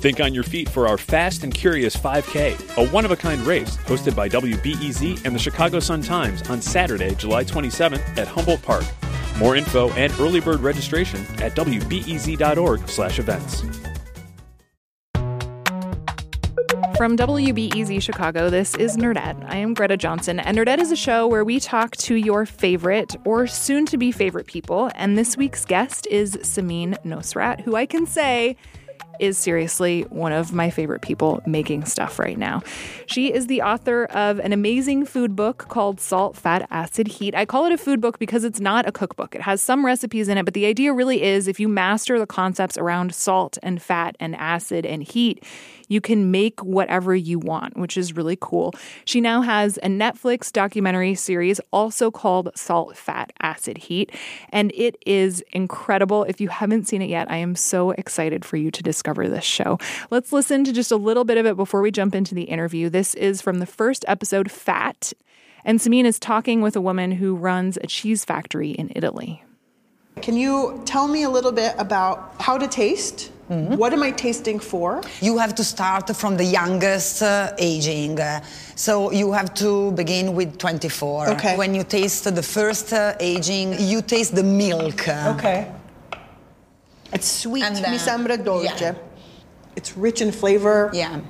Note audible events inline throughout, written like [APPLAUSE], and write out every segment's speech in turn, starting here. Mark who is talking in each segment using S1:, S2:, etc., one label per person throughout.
S1: Think on your feet for our Fast and Curious 5K, a one of a kind race hosted by WBEZ and the Chicago Sun Times on Saturday, July 27th at Humboldt Park. More info and early bird registration at wbez.org/events.
S2: From WBEZ Chicago, this is Nerdette. I am Greta Johnson, and Nerdette is a show where we talk to your favorite or soon to be favorite people. And this week's guest is Samin Nosrat, who I can say is seriously one of my favorite people making stuff right now. She is the author of an amazing food book called Salt, Fat, Acid, Heat. I call it a food book because it's not a cookbook. It has some recipes in it, but the idea really is if you master the concepts around salt and fat and acid and heat, you can make whatever you want, which is really cool. She now has a Netflix documentary series also called Salt, Fat, Acid, Heat, and it is incredible. If you haven't seen it yet, I am so excited for you to discover this show. Let's listen to just a little bit of it before we jump into the interview. This is from the first episode, Fat. And Samin is talking with a woman who runs a cheese factory in Italy.
S3: Can you tell me a little bit about how to taste? Mm-hmm. What am I tasting for?
S4: You have to start from the youngest uh, aging. So you have to begin with 24.
S3: Okay.
S4: When you taste the first uh, aging, you taste the milk.
S3: Okay. It's sweet. And Mi sembra dolce. Yeah. It's rich in flavor.
S4: Yeah.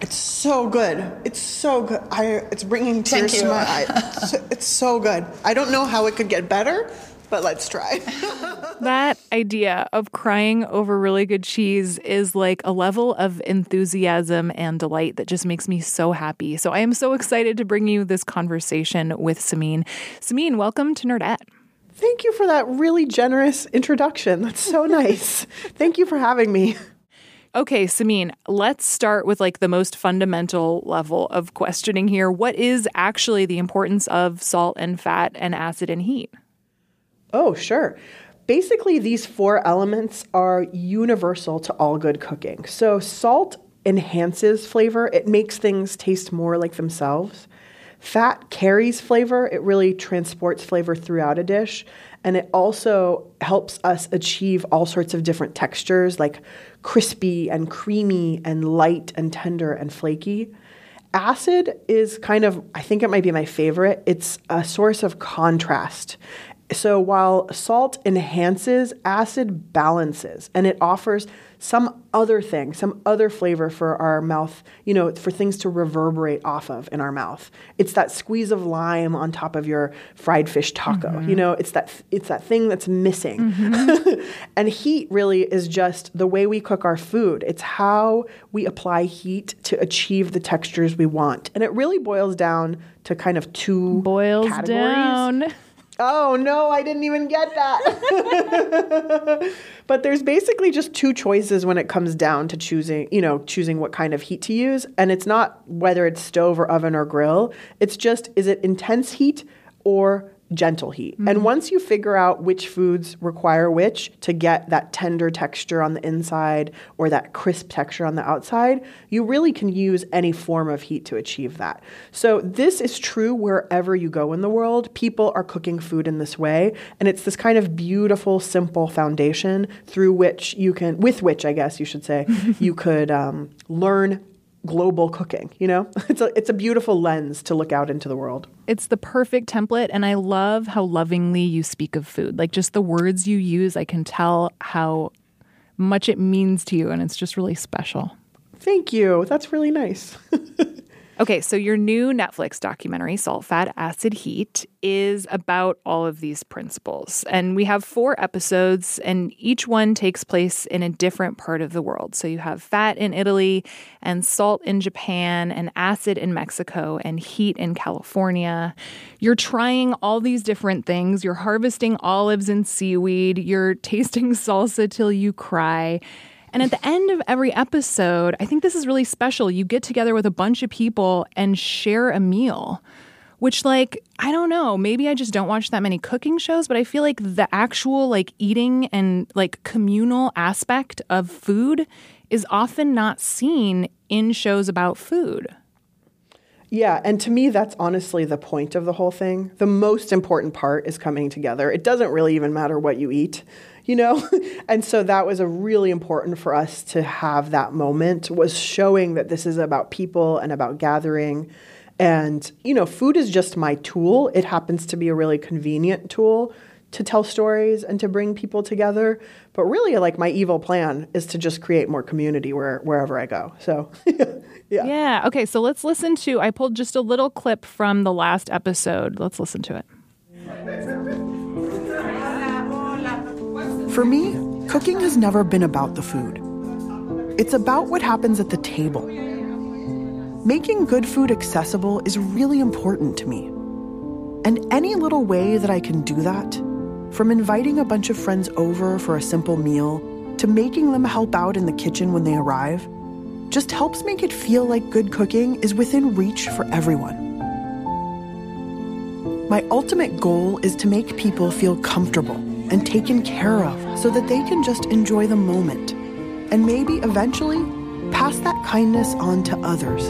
S3: It's so good. It's so good. I, it's bringing tears to my eyes. It's so good. I don't know how it could get better, but let's try. [LAUGHS]
S2: that idea of crying over really good cheese is like a level of enthusiasm and delight that just makes me so happy. So I am so excited to bring you this conversation with Samin. Samin, welcome to Nerdette.
S3: Thank you for that really generous introduction. That's so [LAUGHS] nice. Thank you for having me.
S2: Okay, Samin, let's start with like the most fundamental level of questioning here. What is actually the importance of salt and fat and acid and heat?
S3: Oh, sure. Basically, these four elements are universal to all good cooking. So, salt enhances flavor, it makes things taste more like themselves. Fat carries flavor, it really transports flavor throughout a dish. And it also helps us achieve all sorts of different textures like crispy and creamy and light and tender and flaky. Acid is kind of, I think it might be my favorite. It's a source of contrast. So while salt enhances, acid balances, and it offers some other thing, some other flavor for our mouth, you know, for things to reverberate off of in our mouth. It's that squeeze of lime on top of your fried fish taco. Mm-hmm. You know, it's that it's that thing that's missing. Mm-hmm. [LAUGHS] and heat really is just the way we cook our food. It's how we apply heat to achieve the textures we want. And it really boils down to kind of two
S2: boils
S3: categories.
S2: down
S3: Oh no, I didn't even get that. [LAUGHS] but there's basically just two choices when it comes down to choosing, you know, choosing what kind of heat to use, and it's not whether it's stove or oven or grill. It's just is it intense heat or gentle heat. Mm-hmm. And once you figure out which foods require which to get that tender texture on the inside or that crisp texture on the outside, you really can use any form of heat to achieve that. So this is true wherever you go in the world. People are cooking food in this way, and it's this kind of beautiful, simple foundation through which you can, with which I guess you should say, [LAUGHS] you could um, learn global cooking, you know? [LAUGHS] It's a it's a beautiful lens to look out into the world.
S2: It's the perfect template and I love how lovingly you speak of food. Like just the words you use, I can tell how much it means to you and it's just really special.
S3: Thank you. That's really nice. [LAUGHS]
S2: Okay, so your new Netflix documentary, Salt, Fat, Acid, Heat, is about all of these principles. And we have four episodes, and each one takes place in a different part of the world. So you have fat in Italy, and salt in Japan, and acid in Mexico, and heat in California. You're trying all these different things. You're harvesting olives and seaweed. You're [LAUGHS] tasting salsa till you cry. And at the end of every episode, I think this is really special. You get together with a bunch of people and share a meal. which like I don't know, maybe I just don't watch that many cooking shows, but I feel like the actual like eating and like communal aspect of food is often not seen in shows about food.
S3: Yeah, and to me, that's honestly the point of the whole thing. The most important part is coming together. It doesn't really even matter what you eat, you know? [LAUGHS] and so that was a really important for us to have that moment was showing that this is about people and about gathering. And, you know, food is just my tool. It happens to be a really convenient tool to tell stories and to bring people together. But really, like my evil plan is to just create more community where, wherever I go. So, [LAUGHS] yeah.
S2: Yeah. Okay. So let's listen to. I pulled just a little clip from the last episode. Let's listen to it.
S5: For me, cooking has never been about the food. It's about what happens at the table. Making good food accessible is really important to me. And any little way that I can do that, from inviting a bunch of friends over for a simple meal to making them help out in the kitchen when they arrive, just helps make it feel like good cooking is within reach for everyone. My ultimate goal is to make people feel comfortable and taken care of so that they can just enjoy the moment and maybe eventually pass that kindness on to others.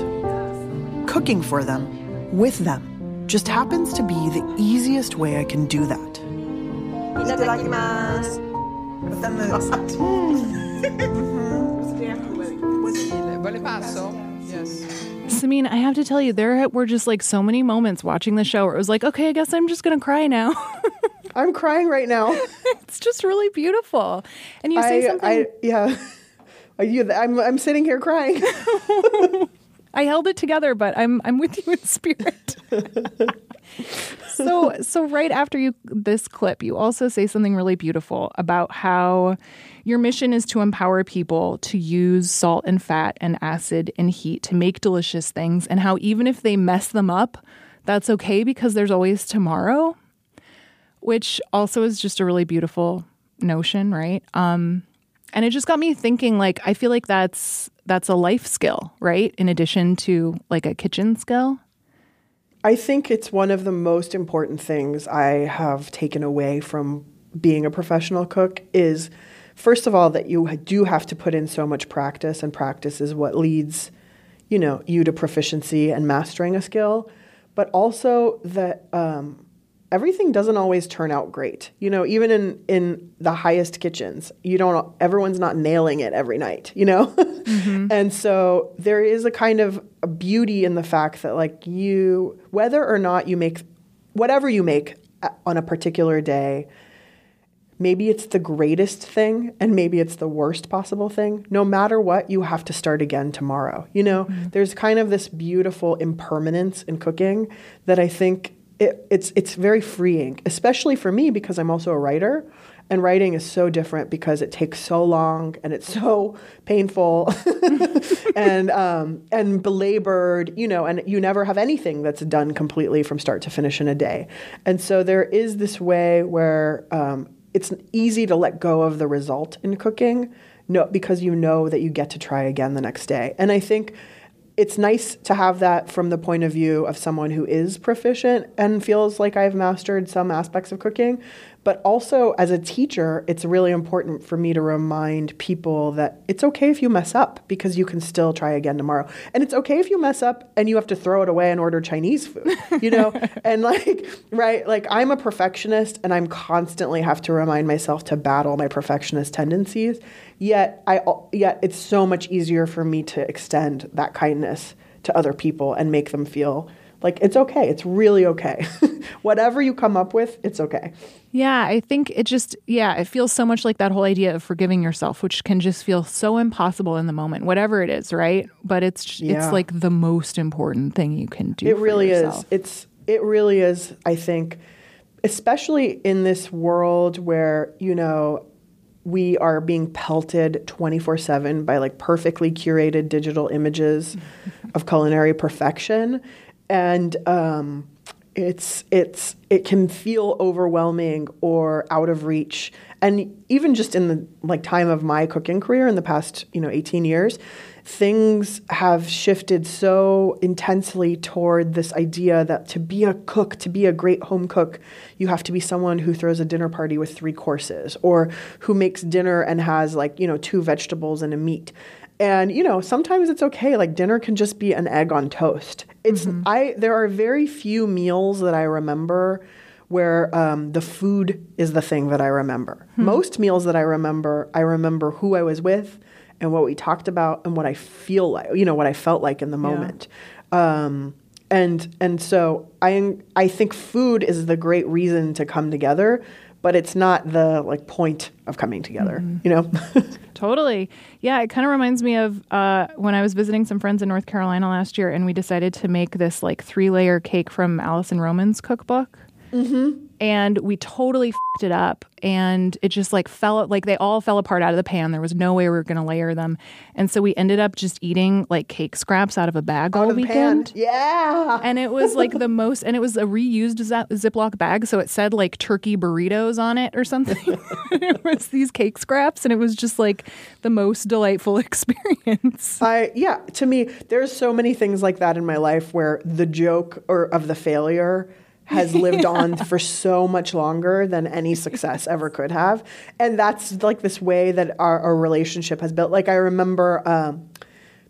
S5: Cooking for them, with them, just happens to be the easiest way I can do that. [LAUGHS]
S2: Samin, I have to tell you, there were just like so many moments watching the show where it was like, okay, I guess I'm just gonna cry now. [LAUGHS]
S3: I'm crying right now. [LAUGHS]
S2: it's just really beautiful. And you say
S3: I,
S2: something.
S3: I, yeah. [LAUGHS] You, I'm, I'm sitting here crying. [LAUGHS]
S2: I held it together, but I'm I'm with you in spirit. so so right after you this clip, you also say something really beautiful about how your mission is to empower people to use salt and fat and acid and heat to make delicious things and how even if they mess them up, that's okay because there's always tomorrow, which also is just a really beautiful notion, right? Um and it just got me thinking like I feel like that's that's a life skill, right? In addition to like a kitchen skill.
S3: I think it's one of the most important things I have taken away from being a professional cook is first of all that you do have to put in so much practice and practice is what leads you know you to proficiency and mastering a skill but also that um, everything doesn't always turn out great. You know, even in in the highest kitchens, you don't everyone's not nailing it every night, you know? [LAUGHS] Mm-hmm. and so there is a kind of a beauty in the fact that like you whether or not you make whatever you make on a particular day, maybe it's the greatest thing and maybe it's the worst possible thing. No matter what, you have to start again tomorrow. You know, mm-hmm. there's kind of this beautiful impermanence in cooking that I think it, it's it's very freeing, especially for me because I'm also a writer, and writing is so different because it takes so long and it's so painful [LAUGHS] and um, and belabored, you know, and you never have anything that's done completely from start to finish in a day, and so there is this way where um, it's easy to let go of the result in cooking, no, because you know that you get to try again the next day, and I think it's nice to have that from the point of view of someone who is proficient and feels like I've mastered some aspects of cooking. But also, as a teacher, it's really important for me to remind people that it's okay if you mess up because you can still try again tomorrow. And it's okay if you mess up and you have to throw it away and order Chinese food, [LAUGHS] you know? and like, right, like I'm a perfectionist and I'm constantly have to remind myself to battle my perfectionist tendencies. Yet, I, yet it's so much easier for me to extend that kindness to other people and make them feel like it's okay. It's really okay. [LAUGHS] Whatever you come up with, it's okay.
S2: Yeah, I think it just yeah, it feels so much like that whole idea of forgiving yourself, which can just feel so impossible in the moment, whatever it is, right? But it's yeah. it's like the most important thing you can do.
S3: It really
S2: yourself.
S3: is. It's it really is, I think, especially in this world where, you know, we are being pelted 24/7 by like perfectly curated digital images [LAUGHS] of culinary perfection and um, it's it's it can feel overwhelming or out of reach. And even just in the like time of my cooking career in the past you know 18 years things have shifted so intensely toward this idea that to be a cook to be a great home cook you have to be someone who throws a dinner party with three courses or who makes dinner and has like you know two vegetables and a meat and you know, sometimes it's okay. Like dinner can just be an egg on toast. It's I there are very few meals that I remember where um, the food is the thing that I remember. Most meals that I remember, I remember who I was with and what we talked about and what I feel like, you know, what I felt like in the moment. Um, and and so I I think food is the great reason to come together, but it's not the like point of coming together. You know. [LAUGHS]
S2: Totally. Yeah, it kind of reminds me of uh, when I was visiting some friends in North Carolina last year and we decided to make this like three layer cake from Alison Roman's cookbook. Mm-hmm. And we totally fed it up and it just like fell like they all fell apart out of the pan. There was no way we were going to layer them. And so we ended up just eating like cake scraps out of a bag all
S3: Out of the
S2: weekend.
S3: pan. Yeah.
S2: And it was like the [LAUGHS] most, and it was a reused Ziploc bag. So it said like turkey burritos on it or something. [LAUGHS] it was these cake scraps, and it was just like the most delightful [LAUGHS] experience.
S3: I yeah, to me, there's so many things like that in my life where the joke or of the failure has lived [LAUGHS] on for so much longer than any success ever could have, and that's like this way that our, our relationship has built. Like I remember, um,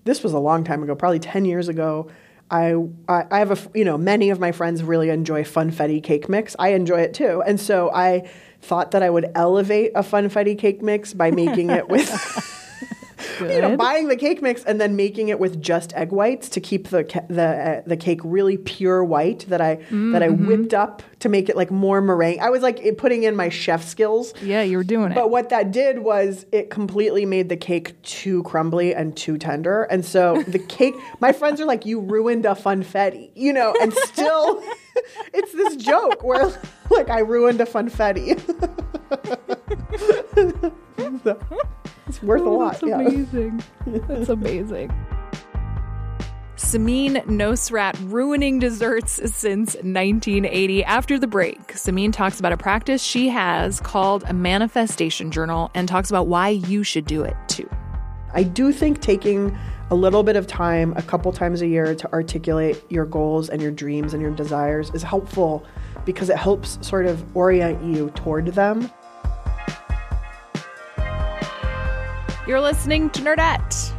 S3: this was a long time ago, probably ten years ago. I, I I have a, you know many of my friends really enjoy funfetti cake mix. I enjoy it too, and so I thought that I would elevate a funfetti cake mix by making it with [LAUGHS] you know, buying the cake mix and then making it with just egg whites to keep the ca- the uh, the cake really pure white that I that I whipped up to make it like more meringue. I was like it- putting in my chef skills.
S2: Yeah, you were doing it.
S3: But what that did was it completely made the cake too crumbly and too tender. And so [LAUGHS] the cake, my friends are like, you ruined a funfetti, you know, and still [LAUGHS] it's this joke where [LAUGHS] like I ruined a funfetti. It's worth a
S2: Oh,
S3: lot.
S2: That's
S3: yeah.
S2: amazing. That's [LAUGHS] amazing. Samin Nosrat ruining desserts since 1980. After the break, Samin talks about a practice she has called a manifestation journal and talks about why you should do it too.
S3: I do think taking a little bit of time, a couple times a year, to articulate your goals and your dreams and your desires is helpful because it helps sort of orient you toward them.
S2: You're listening to Nerdette.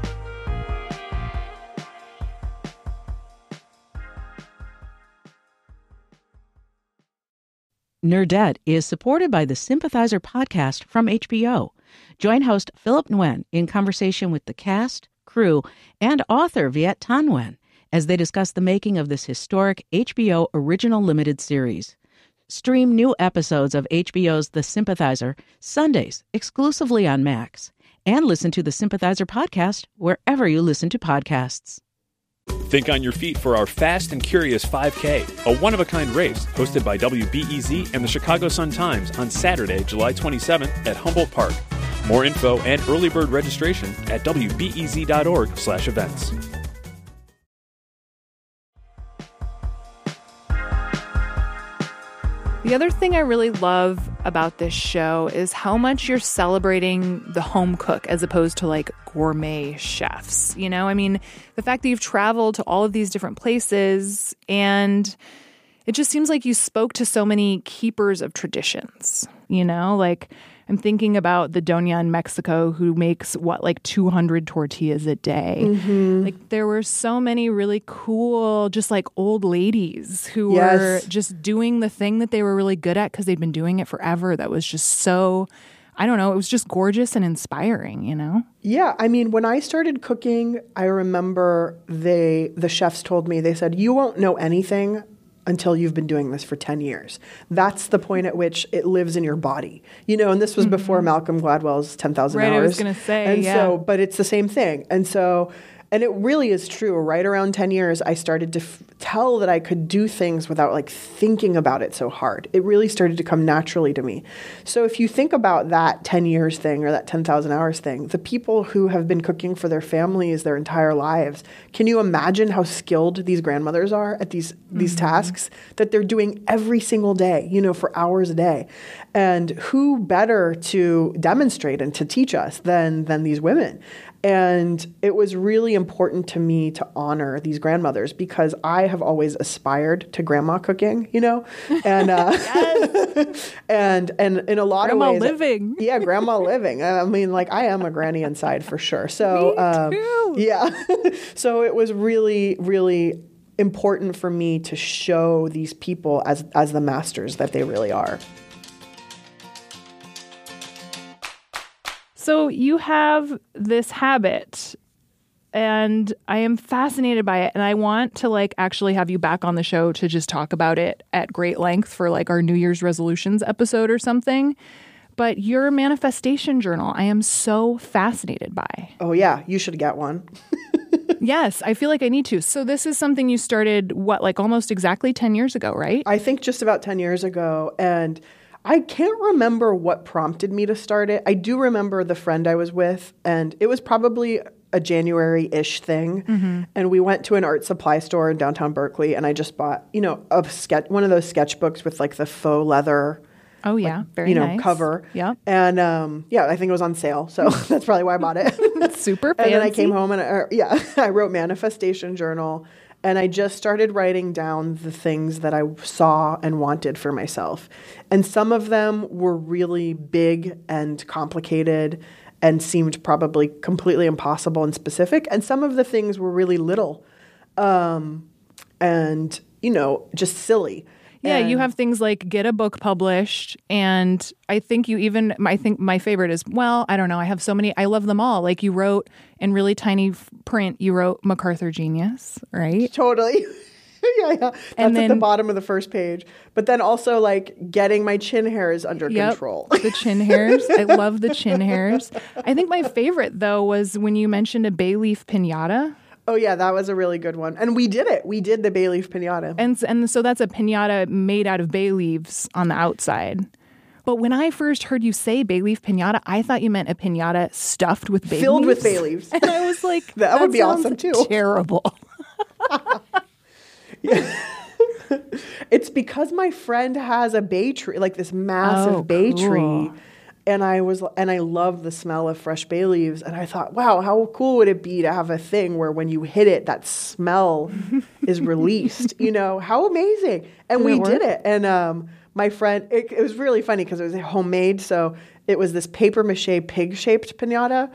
S6: Nerdette is supported by the Sympathizer podcast from HBO. Join host Philip Nguyen in conversation with the cast, crew, and author Viet Thanh Nguyen as they discuss the making of this historic HBO original limited series. Stream new episodes of HBO's The Sympathizer Sundays exclusively on Max, and listen to the Sympathizer podcast wherever you listen to podcasts.
S1: Think on your feet for our Fast and Curious 5K, a one of a kind race hosted by WBEZ and the Chicago Sun-Times on Saturday, July 27th at Humboldt Park. More info and early bird registration at wbez.org/events.
S2: The other thing I really love about this show is how much you're celebrating the home cook as opposed to like gourmet chefs. You know, I mean, the fact that you've traveled to all of these different places and it just seems like you spoke to so many keepers of traditions, you know? Like I'm thinking about the doña in Mexico who makes what like 200 tortillas a day. Mm-hmm. Like there were so many really cool just like old ladies who were just doing the thing that they were really good at cuz they'd been doing it forever that was just so I don't know, it was just gorgeous and inspiring, you know?
S3: Yeah, I mean, when I started cooking, I remember they the chefs told me they said you won't know anything until you've been doing this for 10 years. That's the point at which it lives in your body. You know, and this was before Malcolm Gladwell's 10,000
S2: Mm-hmm. Right, I
S3: hours.
S2: was gonna say,
S3: And
S2: yeah.
S3: so but it's the same thing. And so And it really is true. Right around 10 years, I started to f- tell that I could do things without like thinking about it so hard. It really started to come naturally to me. So if you think about that 10 years thing or that 10,000 hours thing, the people who have been cooking for their families their entire lives, can you imagine how skilled these grandmothers are at these these
S2: Mm-hmm.
S3: tasks that they're doing every single day, you know, for hours a day? And who better to demonstrate and to teach us than than these women? And it was really important to me to honor these grandmothers because I have always aspired to grandma cooking, you know, and uh, [LAUGHS] [LAUGHS] and and in a lot
S2: Grandma
S3: of ways,
S2: living.
S3: yeah, grandma living. I mean, like I am a granny inside for sure. So um, yeah, [LAUGHS] so it was really, really important for me to show these people as as the masters that they really are.
S2: So you have this habit and I am fascinated by it and I want to like actually have you back on the show to just talk about it at great length for like our New Year's resolutions episode or something. But your manifestation journal, I am so fascinated by.
S3: Oh yeah, you should get one. [LAUGHS]
S2: yes, I feel like I need to. So this is something you started what like almost exactly 10 years ago, right?
S3: I think just about 10 years ago. And I can't remember what prompted me to start it. I do remember the friend I was with, and it was probably a January ish thing. And we went to an art supply store in downtown Berkeley, and I just bought, you know, a sketch, one of those sketchbooks with like the faux leather.
S2: oh yeah, very
S3: you know,
S2: nice.
S3: cover.
S2: Yep.
S3: And um, yeah, I think it was on sale. So [LAUGHS] that's probably why I bought it. [LAUGHS]
S2: Super
S3: And then I came home and I, or, yeah, [LAUGHS] I wrote manifestation journal and I just started writing down the things that I saw and wanted for myself. And some of them were really big and complicated and seemed probably completely impossible and specific. And some of the things were really little um, and, you know, just silly.
S2: Yeah, you have things like get a book published, and I think you even. I think my favorite is well, I don't know. I have so many. I love them all. Like you wrote in really tiny print. You wrote MacArthur Genius, right?
S3: Totally. [LAUGHS] yeah, yeah. That's
S2: And
S3: at the bottom of the first page. But then also like getting my chin hairs under
S2: Yep.
S3: control.
S2: The chin [LAUGHS] hairs. I love the chin hairs. I think my favorite though was when you mentioned a bay leaf pinata.
S3: Oh yeah, that was a really good one. And we did it. We did the bay leaf pinata.
S2: And and so that's a pinata made out of bay leaves on the outside. But when I first heard you say bay leaf pinata, I thought you meant a pinata stuffed with bay leaves.
S3: Filled with bay leaves. [LAUGHS]
S2: And I was like,
S3: That would be awesome, too."
S2: Terrible. [LAUGHS] [LAUGHS]
S3: It's because my friend has a bay tree, like this massive
S2: Oh,
S3: bay
S2: cool.
S3: tree. And I was and I love the smell of fresh bay leaves. And I thought, wow, how cool would it be to have a thing where when you hit it, that smell is [LAUGHS] released? You know, how amazing. And
S2: Did
S3: we
S2: it
S3: did it. And um, my friend, it, it was really funny because it was homemade. So it was this paper mache pig shaped pinata.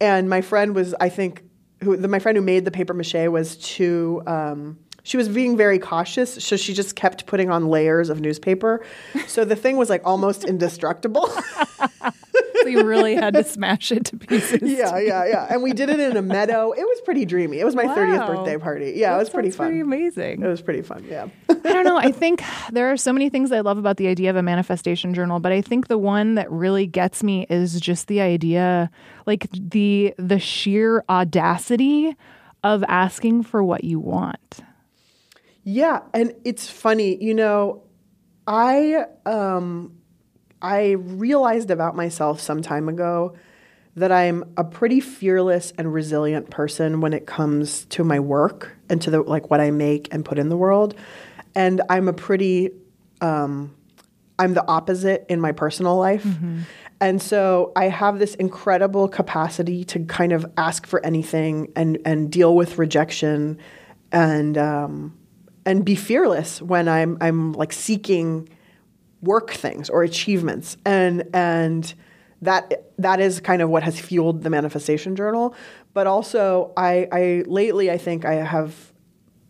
S3: And my friend was, I think, who the, my friend who made the paper mache was too. Um, she was being very cautious, so she just kept putting on layers of newspaper. So the thing was like almost indestructible. [LAUGHS]
S2: so you really had to smash it to pieces.
S3: yeah, yeah, yeah. And we did it in a meadow. It was pretty dreamy. It was my 30th birthday party. Yeah,
S2: That
S3: it was pretty fun.
S2: Pretty amazing.
S3: It was pretty fun. Yeah. [LAUGHS]
S2: I don't know. I think there are so many things I love about the idea of a manifestation journal, but I think the one that really gets me is just the idea, like the the sheer audacity of asking for what you want.
S3: Yeah, and it's funny, you know, I um I realized about myself some time ago that I'm a pretty fearless and resilient person when it comes to my work and to the like what I make and put in the world. And I'm a pretty um I'm the opposite in my personal life. And so I have this incredible capacity to kind of ask for anything and, and deal with rejection and um, and be fearless when I'm I'm like seeking work things or achievements. And and that that is kind of what has fueled the manifestation journal. But also I I lately I think I have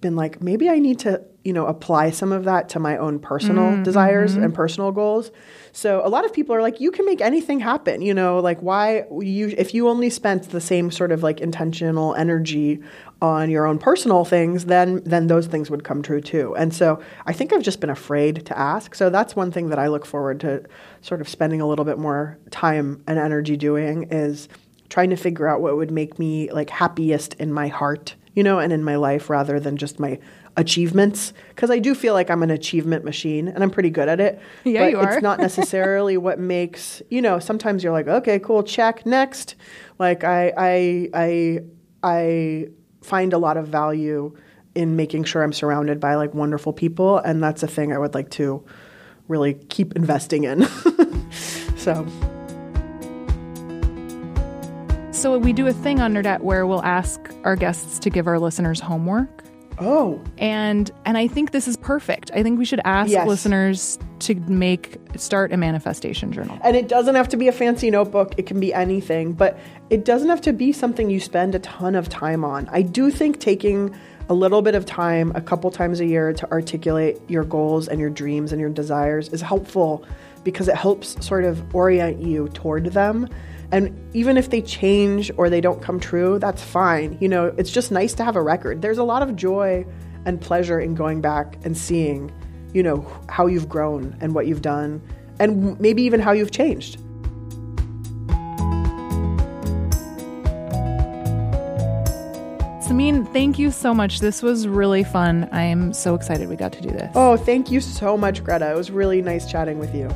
S3: been like maybe I need to you know apply some of that to my own personal mm-hmm. desires and mm-hmm. personal goals. So a lot of people are like you can make anything happen you know like why you if you only spent the same sort of like intentional energy on your own personal things then then those things would come true too. And so I think I've just been afraid to ask. So that's one thing that I look forward to sort of spending a little bit more time and energy doing is trying to figure out what would make me like happiest in my heart, you know, and in my life rather than just my achievements because I do feel like I'm an achievement machine and I'm pretty good at it.
S2: Yeah,
S3: but
S2: you are.
S3: It's not [LAUGHS] necessarily what makes you know. Sometimes you're like, okay, cool, check, next. Like I, I, I, I find a lot of value in making sure I'm surrounded by like wonderful people, and that's a thing I would like to really keep investing in. [LAUGHS] so.
S2: So we do a thing on Nerdette where we'll ask our guests to give our listeners homework.
S3: Oh,
S2: And and I think this is perfect. I think we should ask
S3: Yes.
S2: listeners to make start a manifestation journal.
S3: And it doesn't have to be a fancy notebook, it can be anything, but it doesn't have to be something you spend a ton of time on. I do think taking a little bit of time a couple times a year to articulate your goals and your dreams and your desires is helpful because it helps sort of orient you toward them. And even if they change or they don't come true, that's fine. You know, it's just nice to have a record. There's a lot of joy and pleasure in going back and seeing, you know, how you've grown and what you've done and maybe even how you've changed.
S2: Samin, thank you so much. This was really fun. I am so excited we got to do this.
S3: Oh, thank you so much, Greta. It was really nice chatting with you.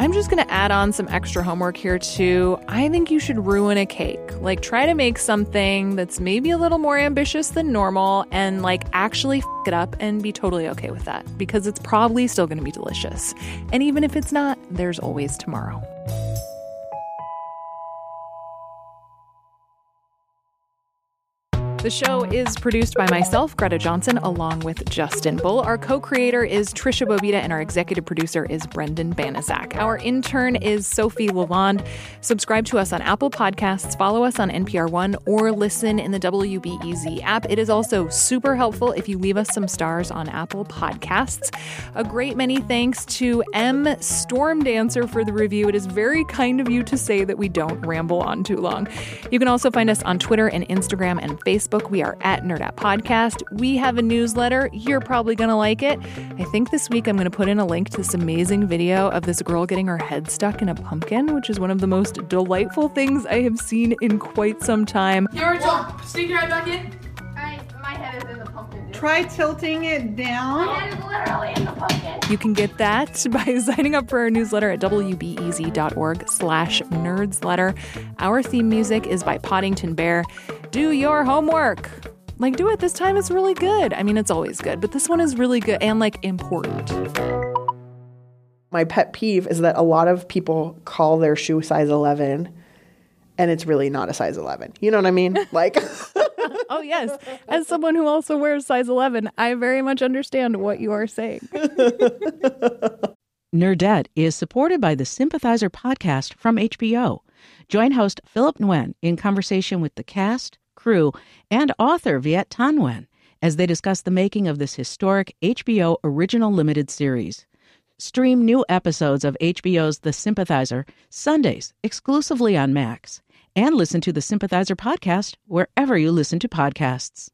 S2: I'm just going to add on some extra homework here too. I think you should ruin a cake. Like try to make something that's maybe a little more ambitious than normal and like actually f- it up and be totally okay with that because it's probably still going to be delicious. And even if it's not, there's always tomorrow. The show is produced by myself, Greta Johnson, along with Justin Bull. Our co creator is Tricia Bobeda, and our executive producer is Brendan Banaszak. Our intern is Sophie Lalonde. Subscribe to us on Apple Podcasts, follow us on NPR One, or listen in the WBEZ app. It is also super helpful if you leave us some stars on Apple Podcasts. A great many thanks to M. Storm Dancer for the review. It is very kind of you to say that we don't ramble on too long. You can also find us on Twitter and Instagram and Facebook. We are at Nerdette Podcast. We have a newsletter. You're probably going to like it. I think this week I'm going to put in a link to this amazing video of this girl getting her head stuck in a pumpkin, which is one of the most delightful things I have seen in quite some time.
S7: Your turn. Stick your head back in.
S8: I, my head is in the pumpkin. Dude.
S9: Try tilting it down.
S8: My head is literally in the pumpkin.
S2: You can get that [LAUGHS] by signing up for our newsletter at wbez.org slash nerdsletter. Our theme music is by Poddington Bear. Do your homework. Like, do it this time. It's really good. I mean, it's always good, but this one is really good and, like, important.
S3: My pet peeve is that a lot of people call their shoe size 11 and it's really not a size 11. You know what I mean? [LAUGHS] Like, [LAUGHS]
S2: Oh, yes. As someone who also wears size 11, I very much understand what you are saying. [LAUGHS]
S6: Nerdette is supported by the Sympathizer podcast from HBO. Join host Philip Nguyen in conversation with the cast, crew, and author Viet Thanh Nguyen as they discuss the making of this historic HBO original limited series. Stream new episodes of HBO's The Sympathizer Sundays exclusively on Max and listen to the Sympathizer podcast wherever you listen to podcasts.